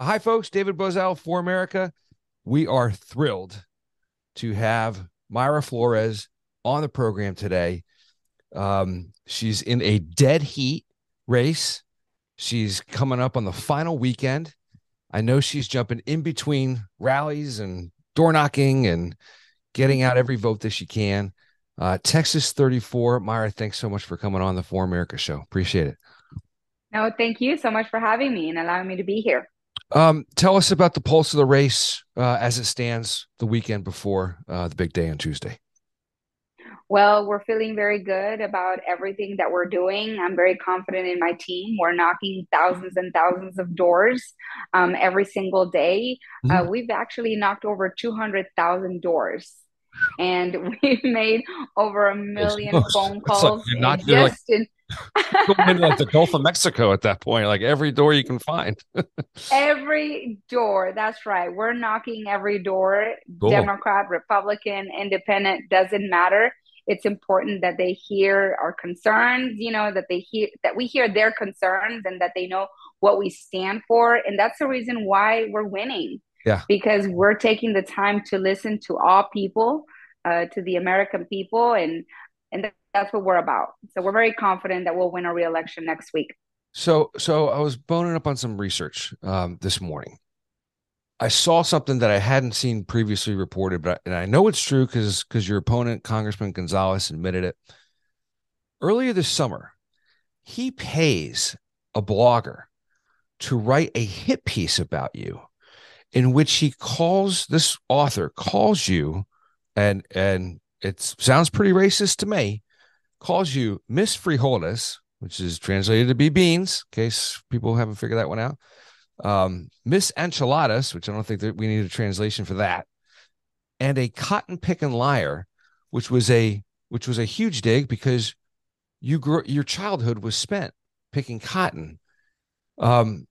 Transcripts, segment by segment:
Hi, folks. David Bozell ForAmerica. We are thrilled to have Mayra Flores on the program today. Um, she's in a dead heat race. She's coming up on the final weekend. I know she's jumping in between rallies and door knocking and getting out every vote that she can. Uh, Texas 34. Mayra, thanks so much for coming on the ForAmerica show. Appreciate it. No, thank you so much for having me and allowing me to be here. Um, tell us about the pulse of the race uh, as it stands the weekend before uh, the big day on Tuesday. Well, we're feeling very good about everything that we're doing. I'm very confident in my team. We're knocking thousands and thousands of doors um, every single day. Uh, mm-hmm. Uh, we've actually knocked over 200,000 doors. And we've made over a million phone calls. Like not, just like, in, in like the Gulf of Mexico at that point, like every door you can find. every door. That's right. We're knocking every door. Cool. Democrat, Republican, Independent, doesn't matter. It's important that they hear our concerns, you know, that they hear that we hear their concerns and that they know what we stand for. And that's the reason why we're winning. Yeah. Because we're taking the time to listen to all people, uh, to the American people, and and that's what we're about. So we're very confident that we'll win a re-election next week. So, so I was boning up on some research um, this morning. I saw something that I hadn't seen previously reported, but and I know it's true because because your opponent, Congressman Gonzalez, admitted it earlier this summer. He pays a blogger to write a hit piece about you, in which he calls this author calls you, and and it sounds pretty racist to me, calls you Miss Frijoles, which is translated to be beans, in case people haven't figured that one out. Um, Miss Enchiladas, which I don't think that we need a translation for that, and a cotton picking liar, which was a which was a huge dig because you grew your childhood was spent picking cotton. Um,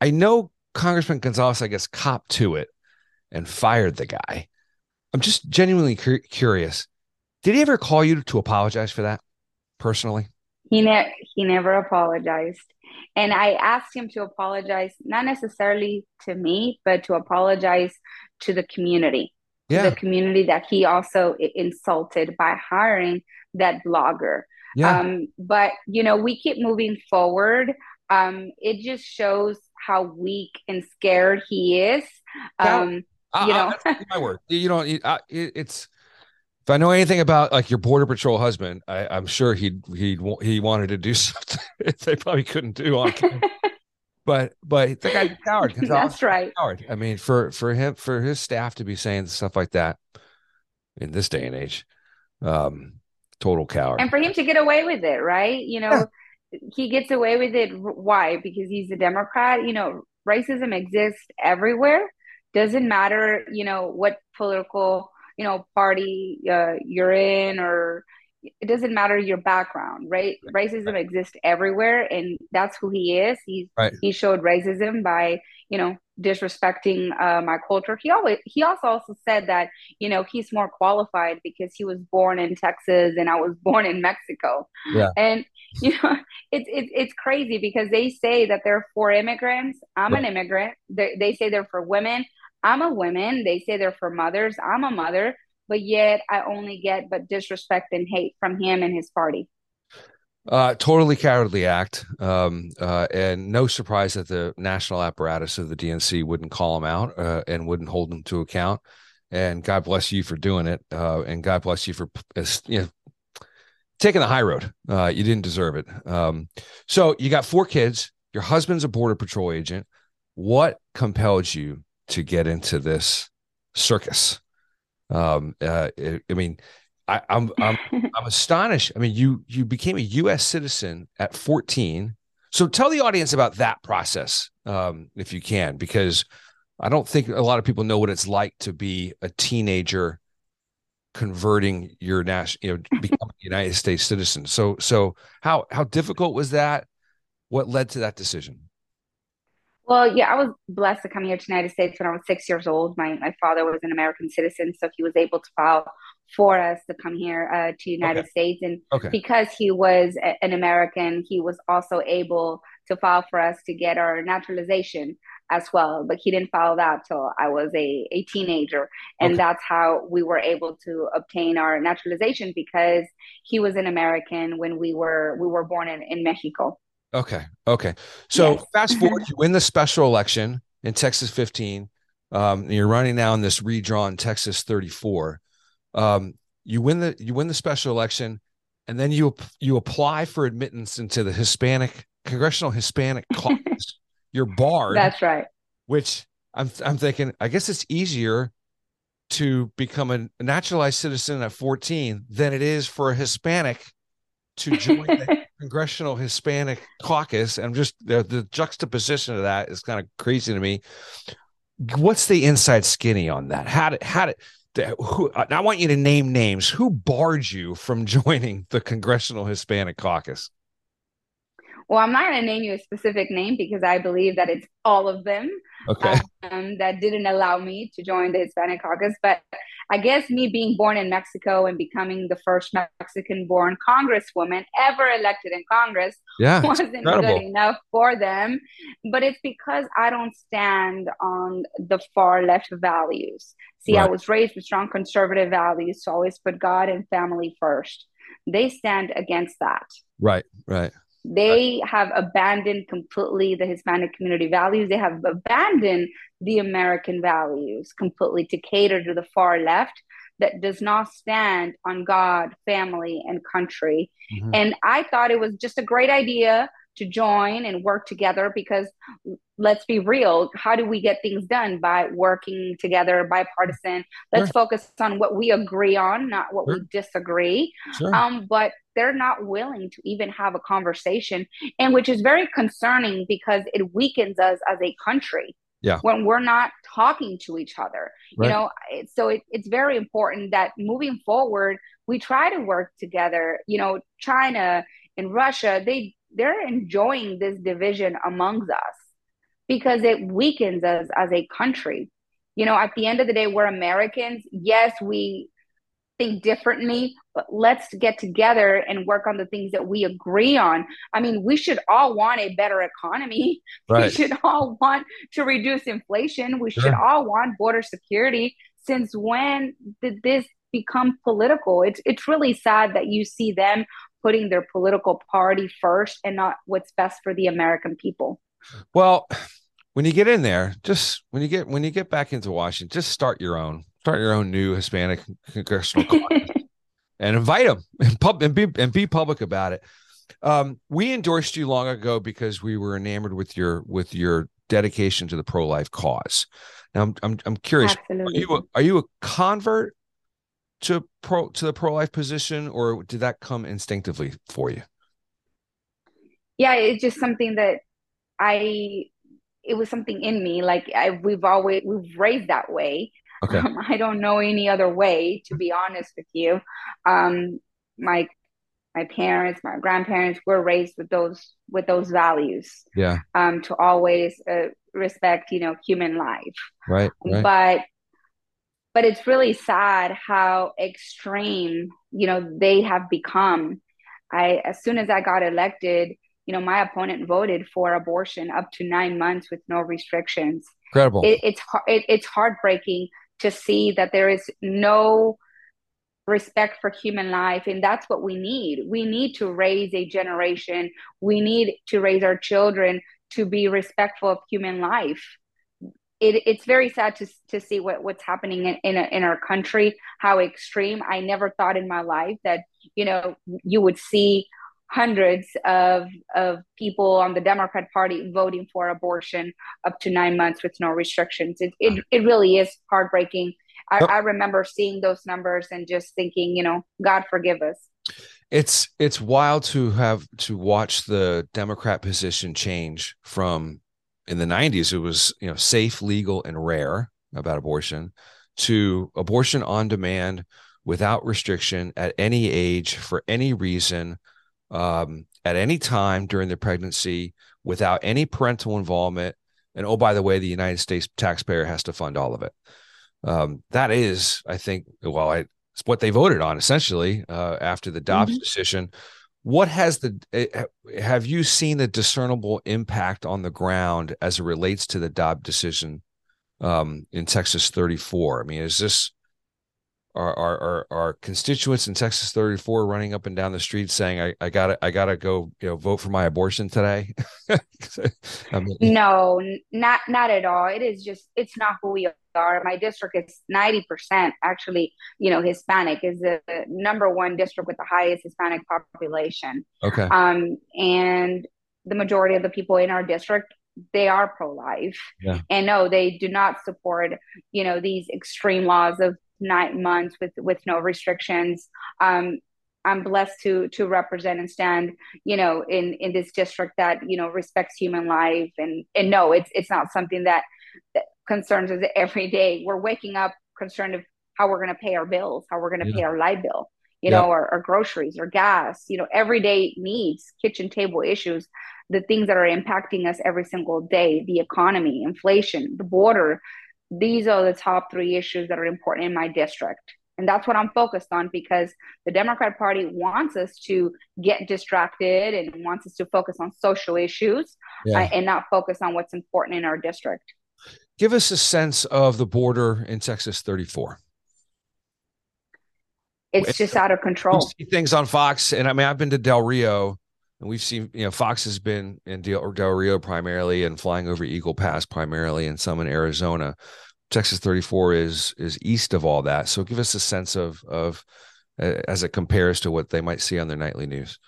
I know Congressman Gonzalez, I guess, copped to it and fired the guy. I'm just genuinely cu- curious. Did he ever call you to apologize for that? Personally? He ne- he never apologized. And I asked him to apologize, not necessarily to me, but to apologize to the community. Yeah. The community that he also insulted by hiring that blogger. Yeah. Um, but you know, we keep moving forward. Um, it just shows how weak and scared he is. Um, now, you know, my word. You know, it, it's if I know anything about like your border patrol husband, I, am sure he'd he he wanted to do something they probably couldn't do on camera. but but the guy's a coward. That's right. Coward. I mean, for for him for his staff to be saying stuff like that in this day and age, um, total coward. And for him to get away with it, right? You know, yeah. he gets away with it. Why? Because he's a Democrat. You know, racism exists everywhere. Doesn't matter. You know what political you know party uh, you're in or it doesn't matter your background right? Racism exists everywhere and that's who he is. He's right. he showed racism by you know disrespecting uh, my culture. He always he also also said that you know he's more qualified because he was born in texas and i was born in mexico. Yeah. And you know it's it's, it's crazy because they say that they're for immigrants. I'm an immigrant. They, they say they're for women I'm a woman. They say they're for mothers. I'm a mother, but yet I only get but disrespect and hate from him and his party. Uh, totally cowardly act. Um, uh, and no surprise that the national apparatus of the DNC wouldn't call him out uh, and wouldn't hold him to account. And God bless you for doing it. Uh, and God bless you for you know, taking the high road. Uh, you didn't deserve it. Um, so you got four kids. Your husband's a border patrol agent. What compelled you to get into this circus. Um, uh, I mean, I, am I'm, I'm I'm astonished. I mean, you you became a U.S. citizen at 14. So tell the audience about that process, um, if you can, because I don't think a lot of people know what it's like to be a teenager converting your national, you know, becoming a United States citizen. So so how how difficult was that? What led to that decision? Well, yeah, I was blessed to come here to the United States when I was six years old. My my father was an American citizen, so he was able to file for us to come here uh, to the United okay. States. And okay. because he was a, an American, he was also able to file for us to get our naturalization as well. But he didn't file that till I was a, a teenager. And okay. that's how we were able to obtain our naturalization because he was an American when we were we were born in, in Mexico. Okay. Okay. So yes. fast forward, you win the special election in Texas 15. Um, you're running now in this redrawn Texas 34. Um, you win the you win the special election, and then you you apply for admittance into the Hispanic Congressional Hispanic Caucus. you're barred. That's right. Which I'm I'm thinking. I guess it's easier to become a naturalized citizen at 14 than it is for a Hispanic to join the Congressional Hispanic Caucus. And just the, the juxtaposition of that is kind of crazy to me. What's the inside skinny on that? How did how did who, I want you to name names. Who barred you from joining the Congressional Hispanic Caucus? Well, I'm not going to name you a specific name because I believe that it's all of them okay. um, that didn't allow me to join the Hispanic Caucus. But I guess me being born in Mexico and becoming the first Mexican born congresswoman ever elected in Congress yeah, wasn't incredible. good enough for them. But it's because I don't stand on the far left values. See, right. I was raised with strong conservative values, so I always put God and family first. They stand against that. Right, right. They have abandoned completely the Hispanic community values. They have abandoned the American values completely to cater to the far left that does not stand on God, family, and country. Mm-hmm. And I thought it was just a great idea to join and work together because let's be real how do we get things done by working together bipartisan let's sure. focus on what we agree on not what sure. we disagree sure. um, but they're not willing to even have a conversation and which is very concerning because it weakens us as a country yeah when we're not talking to each other right. you know so it, it's very important that moving forward we try to work together you know china and russia they they're enjoying this division amongst us because it weakens us as a country. You know, at the end of the day, we're Americans. Yes, we think differently, but let's get together and work on the things that we agree on. I mean, we should all want a better economy. Right. We should all want to reduce inflation. We sure. should all want border security. Since when did this become political? It's it's really sad that you see them putting their political party first and not what's best for the American people. Well, when you get in there, just when you get when you get back into Washington, just start your own, start your own new Hispanic congressional and invite them and, pub, and be and be public about it. Um, we endorsed you long ago because we were enamored with your with your dedication to the pro life cause. Now, I'm I'm, I'm curious, Absolutely. are you a, are you a convert to pro to the pro life position, or did that come instinctively for you? Yeah, it's just something that I it was something in me. Like I, we've always we've raised that way. Okay. Um, I don't know any other way, to be honest with you. Um, my my parents, my grandparents were raised with those with those values. Yeah. Um, to always uh, respect, you know, human life. Right, right. But but it's really sad how extreme, you know, they have become. I as soon as I got elected, you know, my opponent voted for abortion up to nine months with no restrictions. Incredible. It, it's it, it's heartbreaking to see that there is no respect for human life and that's what we need. We need to raise a generation. We need to raise our children to be respectful of human life. It, it's very sad to, to see what, what's happening in, in, in our country how extreme. I never thought in my life that you know you would see hundreds of of people on the Democrat Party voting for abortion up to nine months with no restrictions. It it, it really is heartbreaking. I, I remember seeing those numbers and just thinking, you know, God forgive us. It's it's wild to have to watch the Democrat position change from in the 90s it was you know safe legal and rare about abortion to abortion on demand without restriction at any age for any reason um, at any time during the pregnancy without any parental involvement. And oh, by the way, the United States taxpayer has to fund all of it. Um, that is, I think, well, I, it's what they voted on essentially uh, after the Dobbs mm-hmm. decision. what has the eh, have you seen the discernible impact on the ground as it relates to the Dobbs decision um, in Texas 34? I mean, is this our, our our constituents in Texas 34 running up and down the street saying I, I gotta I gotta go you know vote for my abortion today? I mean, no, not not at all. It is just it's not who we are. My district is 90% actually, you know, Hispanic is the number one district with the highest Hispanic population. Okay. Um, and the majority of the people in our district they are pro-life yeah. and no they do not support you know these extreme laws of nine months with with no restrictions. Um, I'm blessed to to represent and stand, you know, in in this district that you know respects human life and and no, it's it's not something that, that concerns us every day. We're waking up concerned of how we're going to pay our bills, how we're going to yeah. pay our light bill, you yeah. know, our, our groceries, our gas, you know, everyday needs, kitchen table issues, the things that are impacting us every single day, the economy, inflation, the border, these are the top three issues that are important in my district. And that's what I'm focused on because the Democrat Party wants us to get distracted and wants us to focus on social issues yeah. uh, and not focus on what's important in our district. Give us a sense of the border in Texas 34. It's just out of control. things on Fox, and I mean, I've been to Del Rio, and we've seen, you know, Fox has been in Del, Del Rio primarily and flying over Eagle Pass primarily and some in Arizona. Texas 34 is is east of all that. So give us a sense of of uh, as it compares to what they might see on their nightly news.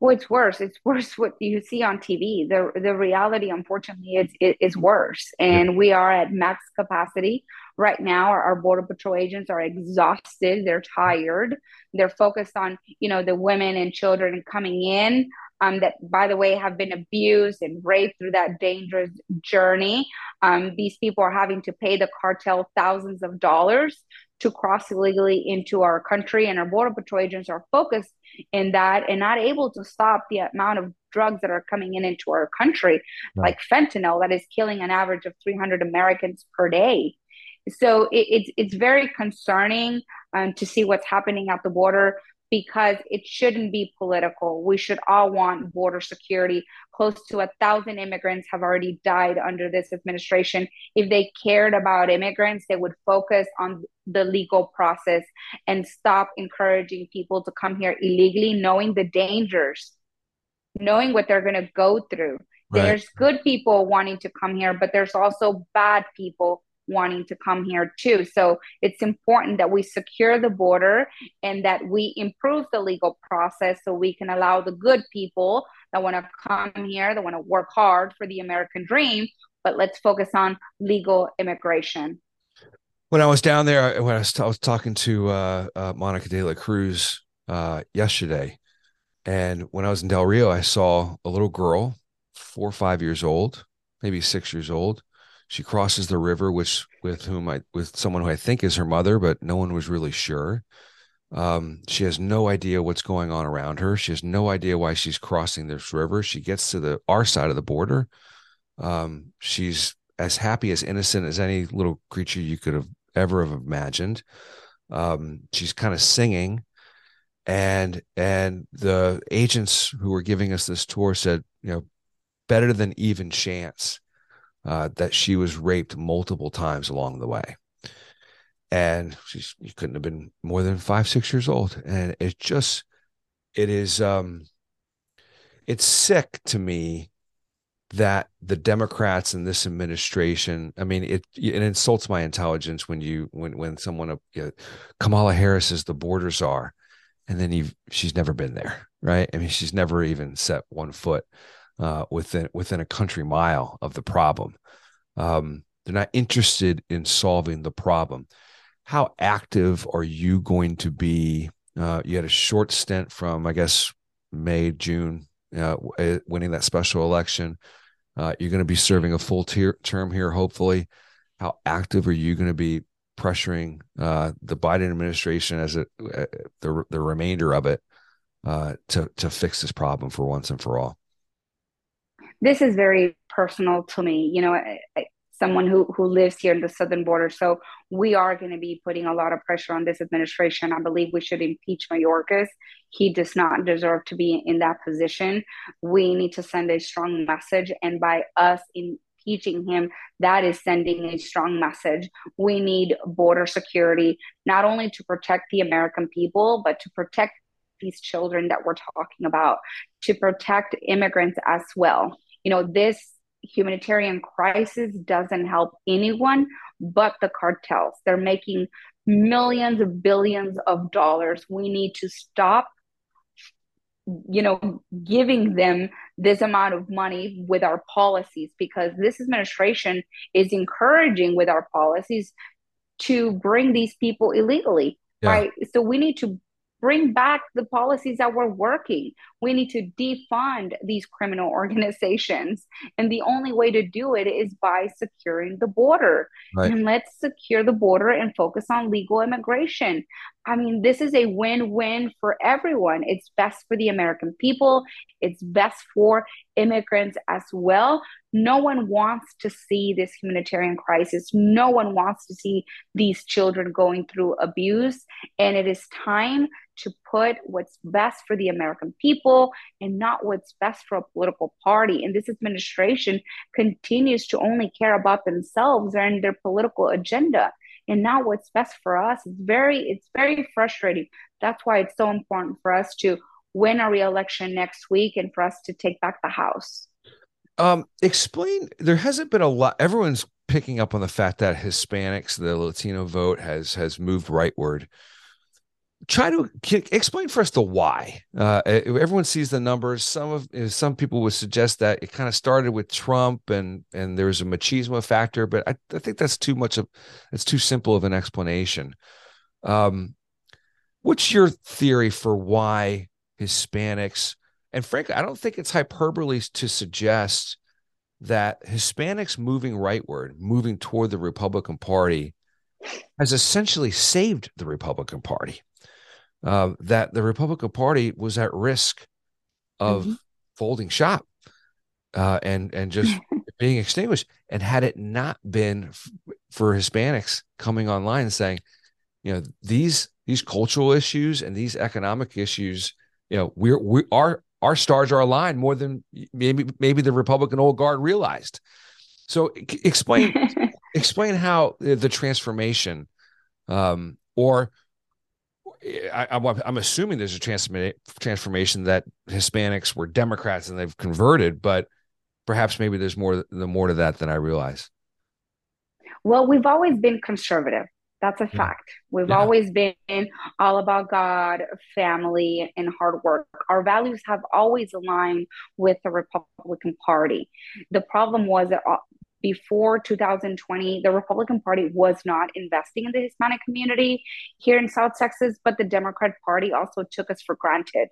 Well, it's worse. It's worse what you see on TV. The the reality, unfortunately, is is worse. And we are at max capacity right now. Our, our border patrol agents are exhausted. They're tired. They're focused on you know the women and children coming in. Um, that, by the way, have been abused and raped through that dangerous journey. Um, these people are having to pay the cartel thousands of dollars to cross illegally into our country, and our border patrol agents are focused in that and not able to stop the amount of drugs that are coming in into our country, right. like fentanyl, that is killing an average of 300 Americans per day. So it, it's it's very concerning um, to see what's happening at the border because it shouldn't be political. We should all want border security. Close to a thousand immigrants have already died under this administration. If they cared about immigrants, they would focus on the legal process and stop encouraging people to come here illegally, knowing the dangers, knowing what they're going to go through. Right. There's good people wanting to come here, but there's also bad people wanting to come here too. So it's important that we secure the border and that we improve the legal process so we can allow the good people that want to come here, that want to work hard for the American dream, but let's focus on legal immigration. When I was down there, when I was, I was talking to uh, uh, Monica de la Cruz uh, yesterday, and when I was in Del Rio, I saw a little girl, four or five years old, maybe six years old, she crosses the river, which with whom I with someone who I think is her mother, but no one was really sure. Um, she has no idea what's going on around her. She has no idea why she's crossing this river. She gets to the our side of the border. Um, she's as happy as innocent as any little creature you could have ever have imagined. Um, she's kind of singing, and and the agents who were giving us this tour said, you know, better than even chance uh, that she was raped multiple times along the way. And she's you couldn't have been more than five, six years old. And it just it is um it's sick to me that the Democrats in this administration, I mean, it it insults my intelligence when you when when someone uh, you know, Kamala Harris is the border czar, and then you she's never been there, right? I mean, she's never even set one foot uh, within within a country mile of the problem. Um, they're not interested in solving the problem. How active are you going to be? Uh, you had a short stint from, I guess, May, June, uh, winning that special election. Uh, you're going to be serving a full ter- term here, hopefully. How active are you going to be pressuring uh, the Biden administration as it uh, the the remainder of it uh, to to fix this problem for once and for all? this is very personal to me. You know, someone who, who lives here in the southern border. So we are going to be putting a lot of pressure on this administration. I believe we should impeach Mayorkas. He does not deserve to be in that position. We need to send a strong message. And by us impeaching him, that is sending a strong message. We need border security, not only to protect the American people, but to protect these children that we're talking about, to protect immigrants as well. You know, this humanitarian crisis doesn't help anyone but the cartels. They're making millions of billions of dollars. We need to stop you know giving them this amount of money with our policies because this administration is encouraging with our policies to bring these people illegally yeah. right so we need to bring back the policies that were working. We need to defund these criminal organizations. And the only way to do it is by securing the border. Right. And let's secure the border and focus on legal immigration. I mean, this is a win win for everyone. It's best for the American people, it's best for immigrants as well. No one wants to see this humanitarian crisis. No one wants to see these children going through abuse. And it is time to put what's best for the American people and not what's best for a political party. And this administration continues to only care about themselves and their political agenda and not what's best for us. It's very, it's very frustrating. That's why it's so important for us to win a re-election next week and for us to take back the House. Um, explain. There hasn't been a lot. Everyone's picking up on the fact that Hispanics, the Latino vote, has has moved rightward try to explain for us the why. Uh, everyone sees the numbers. Some of some people would suggest that it kind of started with Trump and and there was a machismo factor, but I, I think that's too much of it's too simple of an explanation. Um, what's your theory for why Hispanics? And frankly, I don't think it's hyperbole to suggest that Hispanics moving rightward, moving toward the Republican Party, has essentially saved the Republican Party uh, that the Republican Party was at risk of mm-hmm. folding shop uh, and and just being extinguished. And had it not been f- for Hispanics coming online and saying, you know, these these cultural issues and these economic issues, you know, we're we our our stars are aligned more than maybe maybe the Republican old guard realized. So explain explain how the transformation um, or I, am assuming there's a transformation that Hispanics were Democrats and they've converted, but perhaps maybe there's more the more to that than I realize. Well, we've always been conservative. That's a fact. We've yeah. always been all about God, family, and hard work. Our values have always aligned with the Republican Party. The problem was that before 2020, the Republican Party was not investing in the Hispanic community here in South Texas, but the Democrat Party also took us for granted.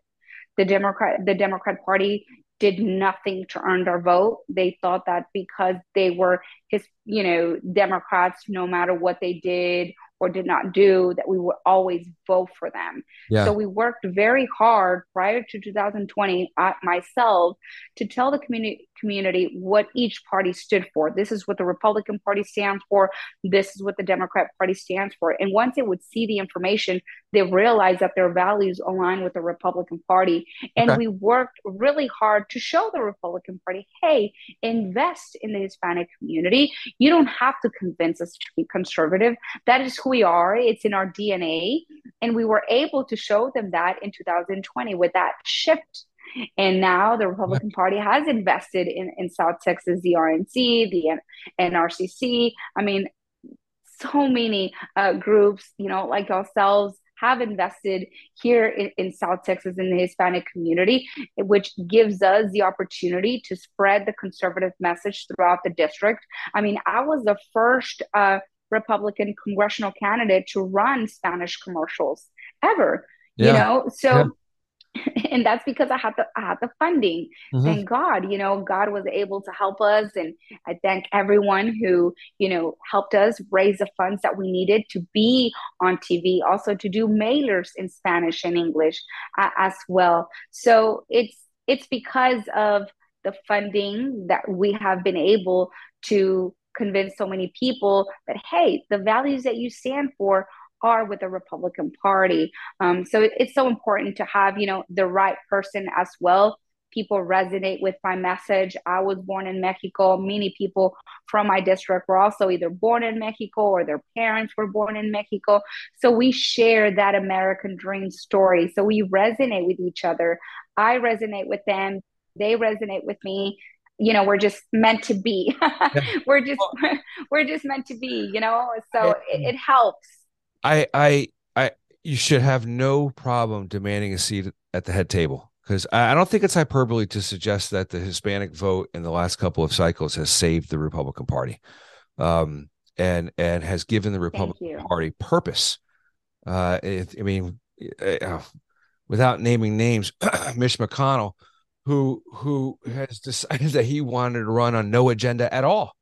The Democrat the Democrat Party did nothing to earn their vote. They thought that because they were his, you know, Democrats, no matter what they did or did not do, that we would always vote for them. Yeah. So we worked very hard prior to 2020, uh, myself, to tell the community community what each party stood for. This is what the Republican Party stands for. This is what the Democrat Party stands for. And once they would see the information, they realized that their values align with the Republican Party. And okay. we worked really hard to show the Republican Party, hey, invest in the Hispanic community. You don't have to convince us to be conservative. That is who we are. It's in our DNA. And we were able to show them that in 2020 with that shift and now the Republican Party has invested in, in South Texas, the RNC, the NRCC. I mean, so many uh, groups, you know, like ourselves, have invested here in, in, South Texas in the Hispanic community, which gives us the opportunity to spread the conservative message throughout the district. I mean, I was the first uh, Republican congressional candidate to run Spanish commercials ever. Yeah. You know, so. Yeah and that's because I had the I had the funding. Mm-hmm. Thank God, you know, God was able to help us, and I thank everyone who you know helped us raise the funds that we needed to be on TV, also to do mailers in Spanish and English uh, as well. So it's it's because of the funding that we have been able to convince so many people that hey the values that you stand for are with the republican party um, so it's so important to have you know the right person as well people resonate with my message. I was born in Mexico. Many people from my district were also either born in Mexico or their parents were born in Mexico. So we share that American dream story. So we resonate with each other. I resonate with them, they resonate with me. You know, we're just meant to be. we're just we're just meant to be, you know. So it, it helps. I I I you should have no problem demanding a seat at the head table because I don't think it's hyperbole to suggest that the Hispanic vote in the last couple of cycles has saved the Republican Party, um, and and has given the Republican Party purpose. Uh, it, I mean, uh, without naming names, Mitch McConnell, who who has decided that he wanted to run on no agenda at all,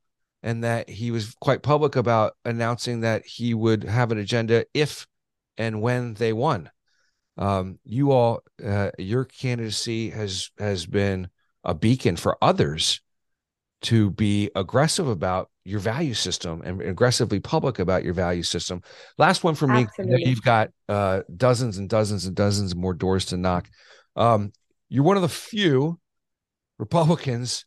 and that he was quite public about announcing that he would have an agenda if and when they won um, you all uh, your candidacy has has been a beacon for others to be aggressive about your value system and aggressively public about your value system. Last one for me. You've got uh, dozens and dozens and dozens more doors to knock. Um, you're one of the few Republicans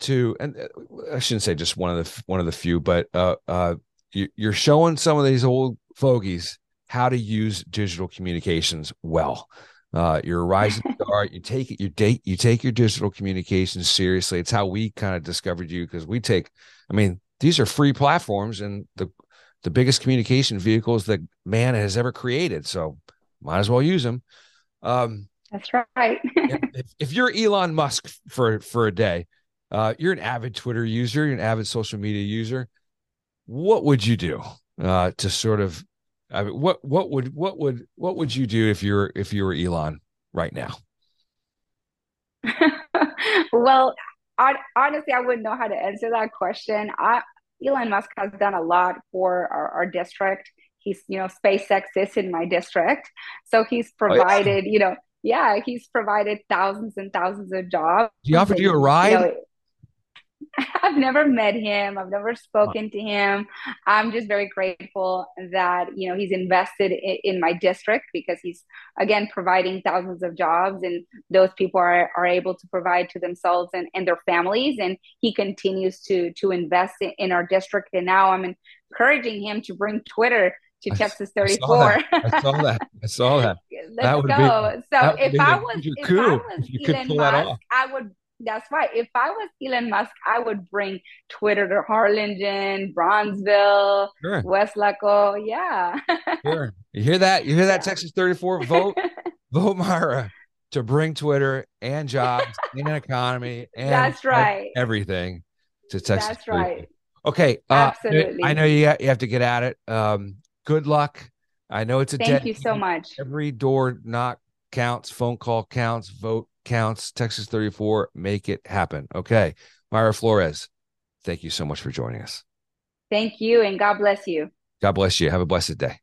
to, and uh, I shouldn't say just one of the one of the few, but uh, uh, you, you're showing some of these old fogies how to use digital communications well. Uh, you're a rising star. You take it, you date, you take your digital communications seriously. It's how we kind of discovered you because we take, I mean, these are free platforms and the the biggest communication vehicles that man has ever created. So might as well use them. Um, That's right. if, if, you're Elon Musk for for a day, uh, you're an avid Twitter user, you're an avid social media user. What would you do uh, to sort of I mean, what what would what would what would you do if you're if you were Elon right now? well, I, honestly, I wouldn't know how to answer that question. I, Elon Musk has done a lot for our, our district. He's, you know, SpaceX is in my district, so he's provided, oh, yeah. you know, yeah, he's provided thousands and thousands of jobs. He offered you a ride. You know, I've never met him. I've never spoken to him. I'm just very grateful that you know he's invested in, in, my district because he's again providing thousands of jobs, and those people are, are able to provide to themselves and, and their families. And he continues to to invest in, in our district. And now I'm encouraging him to bring Twitter to I, Texas 34. I saw that. I saw that. Let's that go. Be, so if I was, if I was Elon Musk, I would that's why if I was Elon Musk, I would bring Twitter to Harlingen, Brownsville, sure. Weslaco. Yeah. sure. You hear that? You hear that, yeah. Texas 34? Vote, vote Mayra to bring Twitter and jobs and an economy and that's right. everything to Texas. That's 34. right. Okay. Uh, Absolutely. I know you, you have to get at it. Um, good luck. I know it's a thank you so much. Every door knock counts, phone call counts, vote counts. Texas 34, make it happen. Okay. Mayra Flores, thank you so much for joining us. Thank you, and God bless you. God bless you. Have a blessed day.